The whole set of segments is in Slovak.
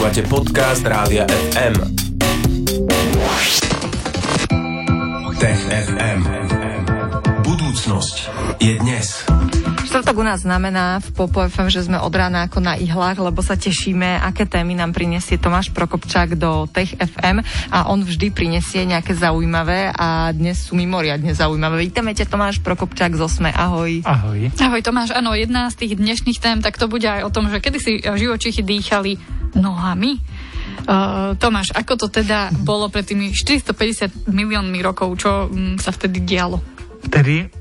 Počúvate podcast Rádia FM. Tech FM. Budúcnosť je dnes. Štvrtok u nás znamená v Popo FM, že sme od rána ako na ihlách, lebo sa tešíme, aké témy nám prinesie Tomáš Prokopčák do Tech FM a on vždy prinesie nejaké zaujímavé a dnes sú mimoriadne zaujímavé. Vítame ťa Tomáš Prokopčák z Osme, ahoj. Ahoj. Ahoj Tomáš, áno, jedna z tých dnešných tém, tak to bude aj o tom, že kedy si živočichy dýchali nohami. Uh, Tomáš, ako to teda bolo pred tými 450 miliónmi rokov, čo um, sa vtedy dialo? Vtedy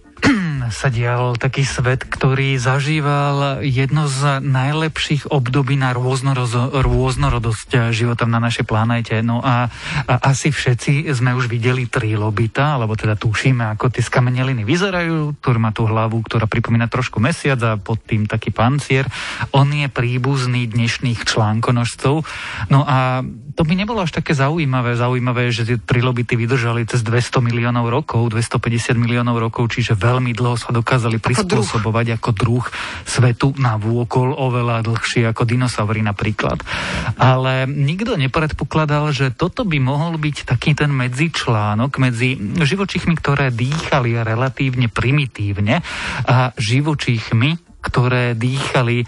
sa dial taký svet, ktorý zažíval jedno z najlepších období na rôznorodosť života na našej planéte. No a, a asi všetci sme už videli trilobita, alebo teda tušíme, ako tie skameneliny vyzerajú. Ktorý má tú hlavu, ktorá pripomína trošku mesiac a pod tým taký pancier. On je príbuzný dnešných článkonožcov. No a to by nebolo až také zaujímavé. Zaujímavé je, že tie trilobity vydržali cez 200 miliónov rokov, 250 miliónov rokov, čiže veľmi dlho sa dokázali prispôsobovať ako druh, ako druh svetu na vôkol oveľa dlhšie ako dinosaury napríklad. Ale nikto nepredpokladal, že toto by mohol byť taký ten medzičlánok medzi živočichmi, ktoré dýchali relatívne primitívne a živočichmi, ktoré dýchali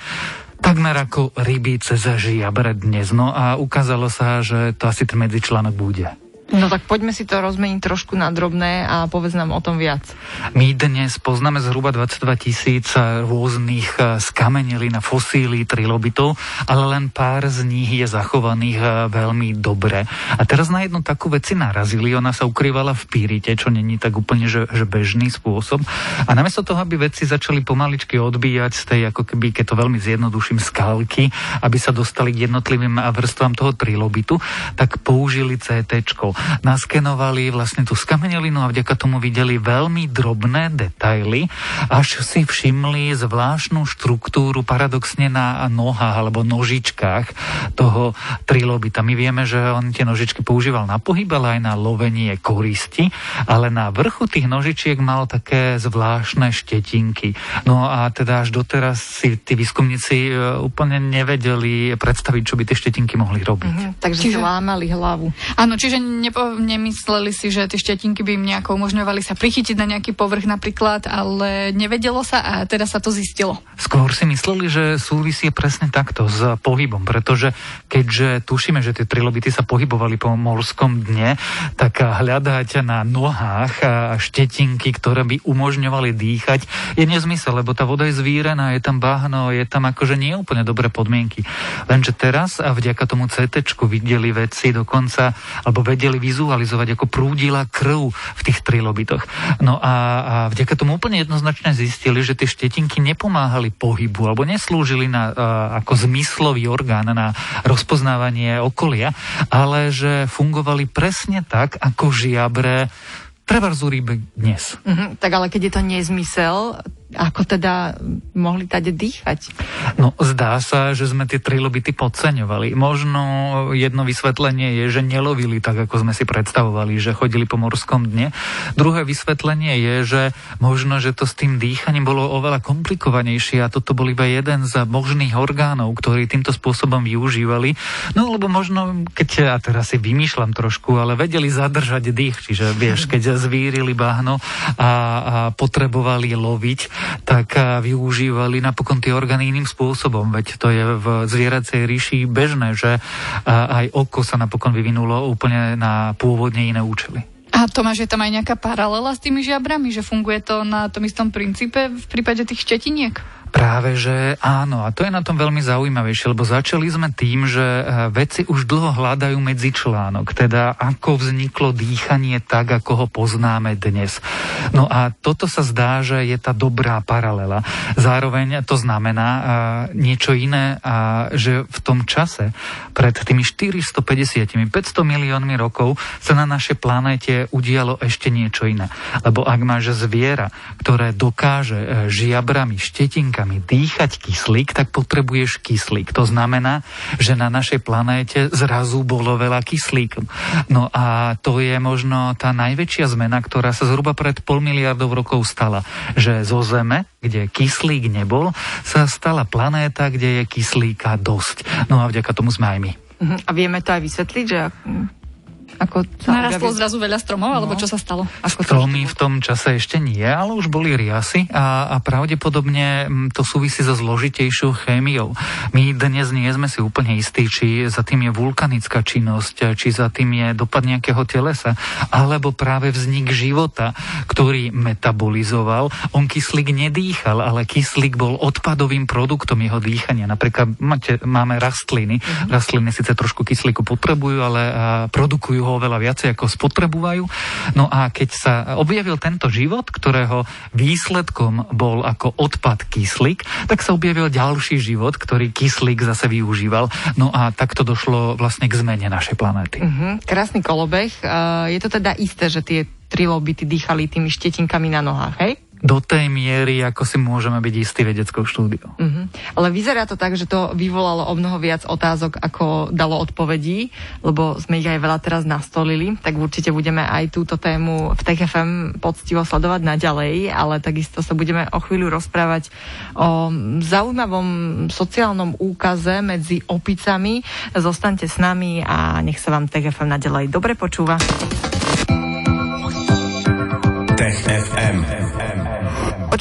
takmer ako ryby cez žiabre dnes. No a ukázalo sa, že to asi ten medzičlánok bude. No tak poďme si to rozmeniť trošku na drobné a povedz nám o tom viac. My dnes poznáme zhruba 22 tisíc rôznych eh, skamenelí na fosílí trilobitov, ale len pár z nich je zachovaných eh, veľmi dobre. A teraz na jednu takú veci narazili, ona sa ukrývala v pírite, čo není tak úplne že, že bežný spôsob. A namiesto toho, aby veci začali pomaličky odbíjať z tej, ako keby, keď to veľmi zjednoduším, skalky, aby sa dostali k jednotlivým vrstvám toho trilobitu, tak použili CT naskenovali vlastne tú skamenelinu a vďaka tomu videli veľmi drobné detaily, až si všimli zvláštnu štruktúru paradoxne na nohách alebo nožičkách toho trilobita. My vieme, že on tie nožičky používal na pohyb, ale aj na lovenie koristi, ale na vrchu tých nožičiek mal také zvláštne štetinky. No a teda až doteraz si tí výskumníci e, úplne nevedeli predstaviť, čo by tie štetinky mohli robiť. Mm-hmm, takže čiže... lámali hlavu. Áno, čiže ne, nepo, nemysleli si, že tie štetinky by im nejako umožňovali sa prichytiť na nejaký povrch napríklad, ale nevedelo sa a teda sa to zistilo. Skôr si mysleli, že súvisie presne takto s pohybom, pretože keďže tušíme, že tie trilobity sa pohybovali po morskom dne, tak hľadať na nohách štetinky, ktoré by umožňovali dýchať, je nezmysel, lebo tá voda je zvírená, je tam bahno, je tam akože nie úplne dobré podmienky. Lenže teraz a vďaka tomu CT videli veci dokonca, alebo vedeli vizualizovať, ako prúdila krv v tých trilobitoch. No a, a vďaka tomu úplne jednoznačne zistili, že tie štetinky nepomáhali pohybu alebo neslúžili na, a, ako zmyslový orgán na rozpoznávanie okolia, ale že fungovali presne tak, ako žiabre treba dnes. Mm-hmm, tak ale keď je to nezmysel, ako teda mohli tade dýchať? No, zdá sa, že sme tie trilobity podceňovali. Možno jedno vysvetlenie je, že nelovili tak, ako sme si predstavovali, že chodili po morskom dne. Druhé vysvetlenie je, že možno, že to s tým dýchaním bolo oveľa komplikovanejšie a toto bol iba jeden z možných orgánov, ktorý týmto spôsobom využívali. No, lebo možno, keď ja teraz si vymýšľam trošku, ale vedeli zadržať dých, čiže vieš, keď zvírili bahno a, a potrebovali loviť, tak využívali napokon tie orgány iným spôsobom. Veď to je v zvieracej ríši bežné, že aj oko sa napokon vyvinulo úplne na pôvodne iné účely. A Tomáš, je tam aj nejaká paralela s tými žiabrami, že funguje to na tom istom princípe v prípade tých štetiniek? Práve, že áno. A to je na tom veľmi zaujímavejšie, lebo začali sme tým, že e, vedci už dlho hľadajú medzičlánok, teda ako vzniklo dýchanie tak, ako ho poznáme dnes. No a toto sa zdá, že je tá dobrá paralela. Zároveň to znamená uh, niečo iné, a že v tom čase, pred tými 450, 500 miliónmi rokov, sa na našej planéte udialo ešte niečo iné. Lebo ak máš zviera, ktoré dokáže e, žiabrami, štetinkami, dýchami dýchať kyslík, tak potrebuješ kyslík. To znamená, že na našej planéte zrazu bolo veľa kyslíku. No a to je možno tá najväčšia zmena, ktorá sa zhruba pred pol miliardov rokov stala. Že zo Zeme, kde kyslík nebol, sa stala planéta, kde je kyslíka dosť. No a vďaka tomu sme aj my. Uh-huh. A vieme to aj vysvetliť, že ako sa Narastlo objaví... zrazu veľa stromov, no. alebo čo sa stalo? Ako Stromy v tom čase ešte nie, ale už boli riasy a, a pravdepodobne to súvisí so zložitejšou chémiou. My dnes nie sme si úplne istí, či za tým je vulkanická činnosť, či za tým je dopad nejakého telesa, alebo práve vznik života, ktorý metabolizoval. On kyslík nedýchal, ale kyslík bol odpadovým produktom jeho dýchania. Napríklad máte, máme rastliny. Uh-huh. Rastliny síce trošku kyslíku potrebujú, ale produkujú ho ho oveľa viacej ako spotrebujú. No a keď sa objavil tento život, ktorého výsledkom bol ako odpad kyslík, tak sa objavil ďalší život, ktorý kyslík zase využíval. No a takto došlo vlastne k zmene našej planéty. Uh-huh. Krásny kolobeh. Uh, je to teda isté, že tie trilobity dýchali tými štetinkami na nohách, hej? Do tej miery, ako si môžeme byť istý vedeckou štúdiou. Uh-huh. Ale vyzerá to tak, že to vyvolalo o mnoho viac otázok, ako dalo odpovedí, lebo sme ich aj veľa teraz nastolili, tak určite budeme aj túto tému v TFM poctivo sledovať naďalej, ale takisto sa budeme o chvíľu rozprávať o zaujímavom sociálnom úkaze medzi opicami. Zostaňte s nami a nech sa vám TFM naďalej dobre počúva.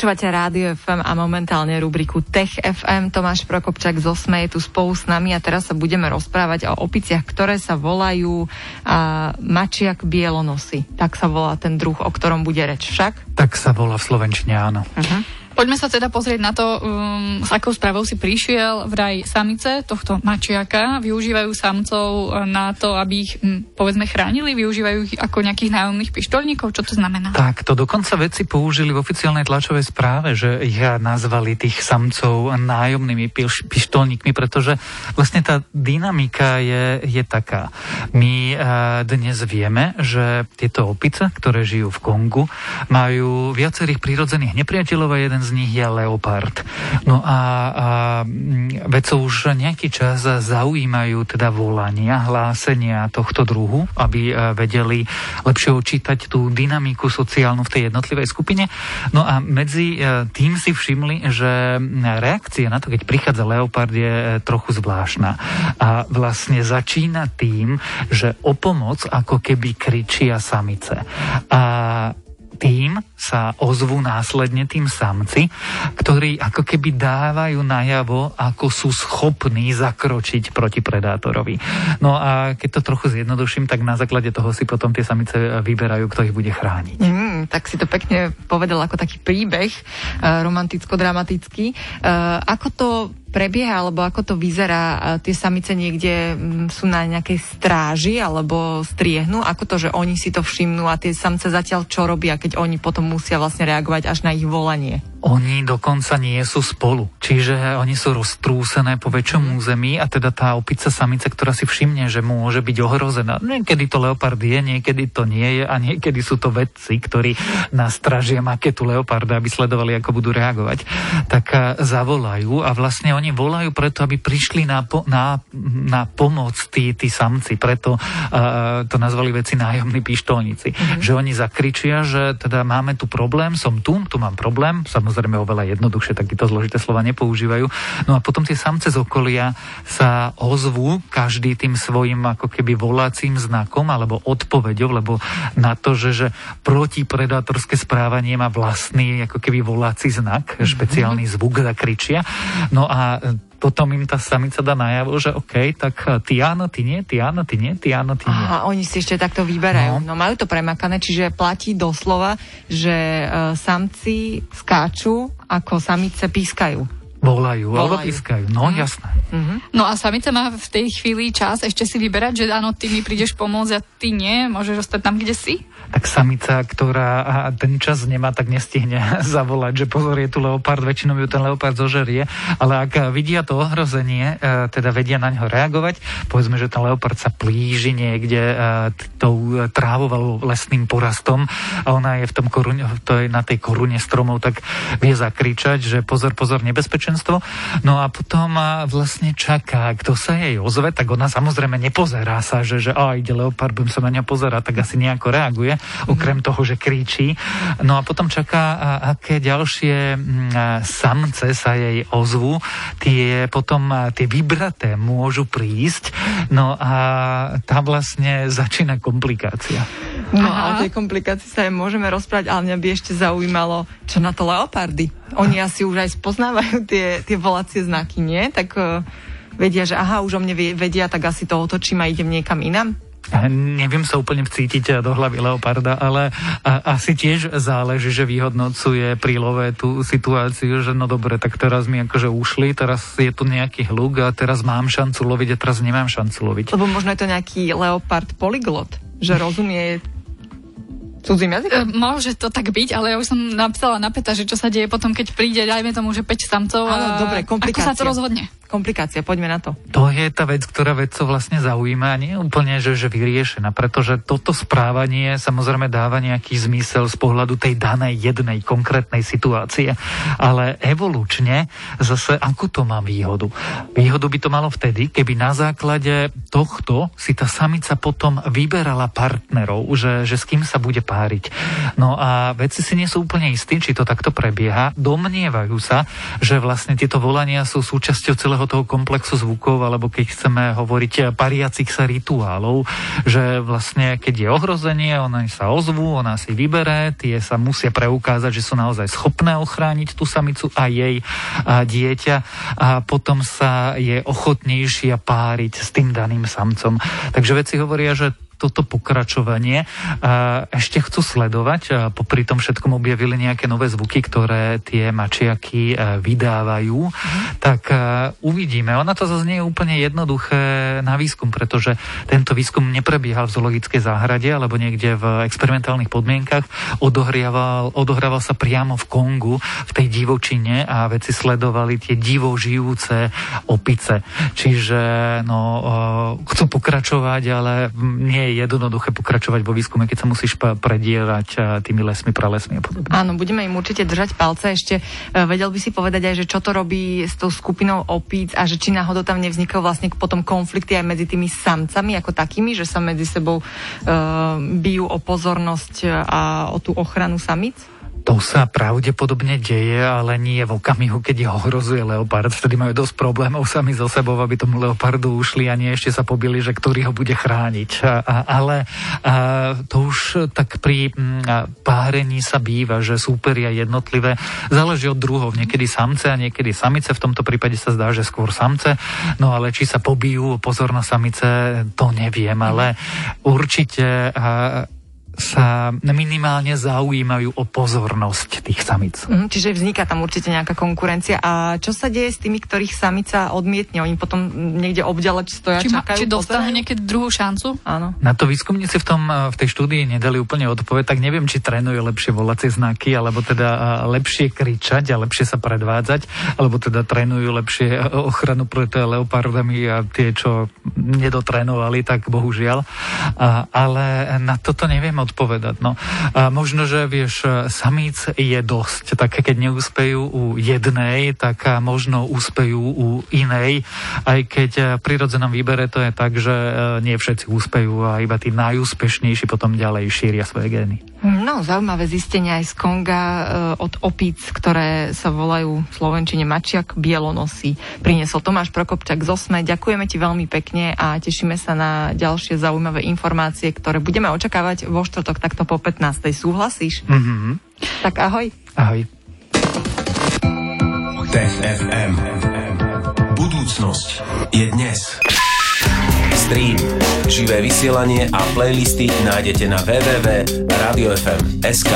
Počúvate Rádio FM a momentálne rubriku Tech FM. Tomáš Prokopčak z Osme je tu spolu s nami a teraz sa budeme rozprávať o opiciach, ktoré sa volajú a, mačiak bielonosy. Tak sa volá ten druh, o ktorom bude reč však? Tak sa volá v Slovenčine, áno. Uh-huh. Poďme sa teda pozrieť na to, um, s akou správou si prišiel. Vraj samice tohto mačiaka využívajú samcov na to, aby ich, um, povedzme, chránili? Využívajú ich ako nejakých nájomných pištolníkov? Čo to znamená? Tak, to dokonca vedci použili v oficiálnej tlačovej správe, že ich nazvali tých samcov nájomnými piš- pištolníkmi, pretože vlastne tá dynamika je, je taká. My uh, dnes vieme, že tieto opice, ktoré žijú v Kongu, majú viacerých prírodzených nepriateľov a jeden z z nich je leopard. No a, a vedcov už nejaký čas zaujímajú teda volania, hlásenia tohto druhu, aby e, vedeli lepšie očítať tú dynamiku sociálnu v tej jednotlivej skupine. No a medzi e, tým si všimli, že reakcia na to, keď prichádza leopard, je e, trochu zvláštna. A vlastne začína tým, že o pomoc ako keby kričia samice. A tým sa ozvú následne tým samci, ktorí ako keby dávajú najavo, ako sú schopní zakročiť proti predátorovi. No a keď to trochu zjednoduším, tak na základe toho si potom tie samice vyberajú, kto ich bude chrániť. Mm, tak si to pekne povedal ako taký príbeh, uh, romanticko-dramatický. Uh, ako to prebieha, alebo ako to vyzerá? Tie samice niekde mm, sú na nejakej stráži alebo striehnú? Ako to, že oni si to všimnú a tie samce zatiaľ čo robia, keď oni potom musia vlastne reagovať až na ich volanie? Oni dokonca nie sú spolu, čiže oni sú roztrúsené po väčšom území a teda tá opica samice, ktorá si všimne, že môže byť ohrozená. Niekedy to leopard je, niekedy to nie je a niekedy sú to vedci, ktorí nastražia maketu leoparda, aby sledovali, ako budú reagovať, tak eh, zavolajú a vlastne oni volajú preto, aby prišli na, po, na, na pomoc tí, tí samci, preto uh, to nazvali veci nájomní pištolníci. Mm-hmm. Že oni zakričia, že teda máme tu problém, som tu, tu mám problém, samozrejme oveľa jednoduchšie, takéto zložité slova nepoužívajú. No a potom tie samce z okolia sa ozvú každý tým svojim ako keby volacím znakom alebo odpoveďou, lebo na to, že, že protipredátorské správanie má vlastný ako keby volací znak, mm-hmm. špeciálny zvuk zakričia. No a potom im tá samica dá najavo, že OK, tak ty áno, ty nie, ty áno, ty nie, ty áno, ty nie. Aha, oni si ešte takto vyberajú. No, no majú to premakané, čiže platí doslova, že uh, samci skáču, ako samice pískajú. Volajú, Volajú. alebo pískajú. No, mm. jasné. Mm-hmm. No a samica má v tej chvíli čas ešte si vyberať, že áno, ty mi prídeš pomôcť a ty nie, môžeš ostať tam, kde si? tak samica, ktorá ten čas nemá, tak nestihne zavolať, že pozor, je tu leopard, väčšinou ju ten leopard zožerie, ale ak vidia to ohrozenie, e, teda vedia na ňo reagovať, povedzme, že ten leopard sa plíži niekde e, tou trávou alebo lesným porastom a ona je v tom korune, to je na tej korune stromov, tak vie zakričať, že pozor, pozor, nebezpečenstvo nebezpečenstvo. No a potom vlastne čaká, kto sa jej ozve, tak ona samozrejme nepozerá sa, že, že a ide leopard, budem sa na ňa pozerať, tak asi nejako reaguje, okrem mhm. toho, že kričí. No a potom čaká, aké ďalšie samce sa jej ozvu, tie potom tie vybraté môžu prísť, no a tam vlastne začína komplikácia. No a o tej komplikácii sa aj môžeme rozprávať, ale mňa by ešte zaujímalo, čo na to leopardy. Oni asi už aj spoznávajú tie, tie volacie znaky, nie? Tak uh, vedia, že aha, už o mne vedia, tak asi to otočím a idem niekam inam? Neviem sa úplne vcítiť do hlavy leoparda, ale a, asi tiež záleží, že vyhodnocuje prílové tú situáciu, že no dobre, tak teraz mi akože ušli, teraz je tu nejaký hluk a teraz mám šancu loviť a teraz nemám šancu loviť. Lebo možno je to nejaký leopard polyglot, že rozumie Cudzím jazykom? E, môže to tak byť, ale ja už som napísala na Peta, že čo sa deje potom, keď príde, dajme tomu, že 5 samcov. Áno, dobre, komplikácia. Ako sa to rozhodne? Komplikácia, poďme na to. To je tá vec, ktorá vedcov vlastne zaujíma a nie je úplne, že, že vyriešená, pretože toto správanie samozrejme dáva nejaký zmysel z pohľadu tej danej jednej konkrétnej situácie, ale evolučne zase ako to má výhodu? Výhodu by to malo vtedy, keby na základe tohto si tá samica potom vyberala partnerov, že, že s kým sa bude páriť. No a veci si nie sú úplne istí, či to takto prebieha. Domnievajú sa, že vlastne tieto volania sú súčasťou celého celého toho komplexu zvukov, alebo keď chceme hovoriť pariacich sa rituálov, že vlastne keď je ohrozenie, ona sa ozvú, ona si vybere, tie sa musia preukázať, že sú naozaj schopné ochrániť tú samicu a jej a dieťa a potom sa je ochotnejšia páriť s tým daným samcom. Takže veci hovoria, že toto pokračovanie ešte chcú sledovať. Popri tom všetkom objavili nejaké nové zvuky, ktoré tie mačiaky e, vydávajú. Tak e, uvidíme. Ona to zase nie je úplne jednoduché na výskum, pretože tento výskum neprebiehal v zoologickej záhrade alebo niekde v experimentálnych podmienkach. Odohrával, odohrával sa priamo v Kongu, v tej divočine a veci sledovali tie divo žijúce opice. Čiže no, chcú pokračovať, ale nie je jednoduché pokračovať vo výskume, keď sa musíš predierať tými lesmi, pralesmi a podobne. Áno, budeme im určite držať palce. Ešte e, vedel by si povedať aj, že čo to robí s tou skupinou opíc a že či náhodou tam nevznikajú vlastne potom konflikty aj medzi tými samcami ako takými, že sa medzi sebou uh, bijú o pozornosť a o tú ochranu samic? To sa pravdepodobne deje, ale nie v okamihu, keď ho ohrozuje leopard. Vtedy majú dosť problémov sami so sebou, aby tomu leopardu ušli a nie ešte sa pobili, že ktorý ho bude chrániť. A, a, ale a, to už tak pri m, párení sa býva, že súperia jednotlivé. Záleží od druhov. Niekedy samce a niekedy samice. V tomto prípade sa zdá, že skôr samce. No ale či sa pobijú pozor na samice, to neviem. Ale určite a, sa minimálne zaujímajú o pozornosť tých samic. Mm, čiže vzniká tam určite nejaká konkurencia. A čo sa deje s tými, ktorých samica odmietne? Oni potom niekde obďaleč stoja, či, čakajú? Či dostanú niekedy druhú šancu? Áno. Na to výskumníci v, tom, v tej štúdii nedali úplne odpoveď, tak neviem, či trénujú lepšie volacie znaky, alebo teda lepšie kričať a lepšie sa predvádzať, alebo teda trénujú lepšie ochranu pred leopardami a tie, čo nedotrénovali, tak bohužiaľ. Ale na toto neviem odpovedať. No. Možno, že vieš, samíc je dosť. Tak keď neúspejú u jednej, tak možno úspejú u inej. Aj keď pri rodzenom výbere to je tak, že e, nie všetci úspejú a iba tí najúspešnejší potom ďalej šíria svoje gény. No, zaujímavé zistenia aj z Konga e, od opíc, ktoré sa volajú v Slovenčine mačiak bielonosy. Priniesol Tomáš Prokopčak z Osme. Ďakujeme ti veľmi pekne a tešíme sa na ďalšie zaujímavé informácie, ktoré budeme očakávať vo štvrtok takto po 15. Súhlasíš? Mm-hmm. Tak ahoj. Ahoj. Tech FM. Budúcnosť je dnes. Stream, živé vysielanie a playlisty nájdete na www.radiofm.sk.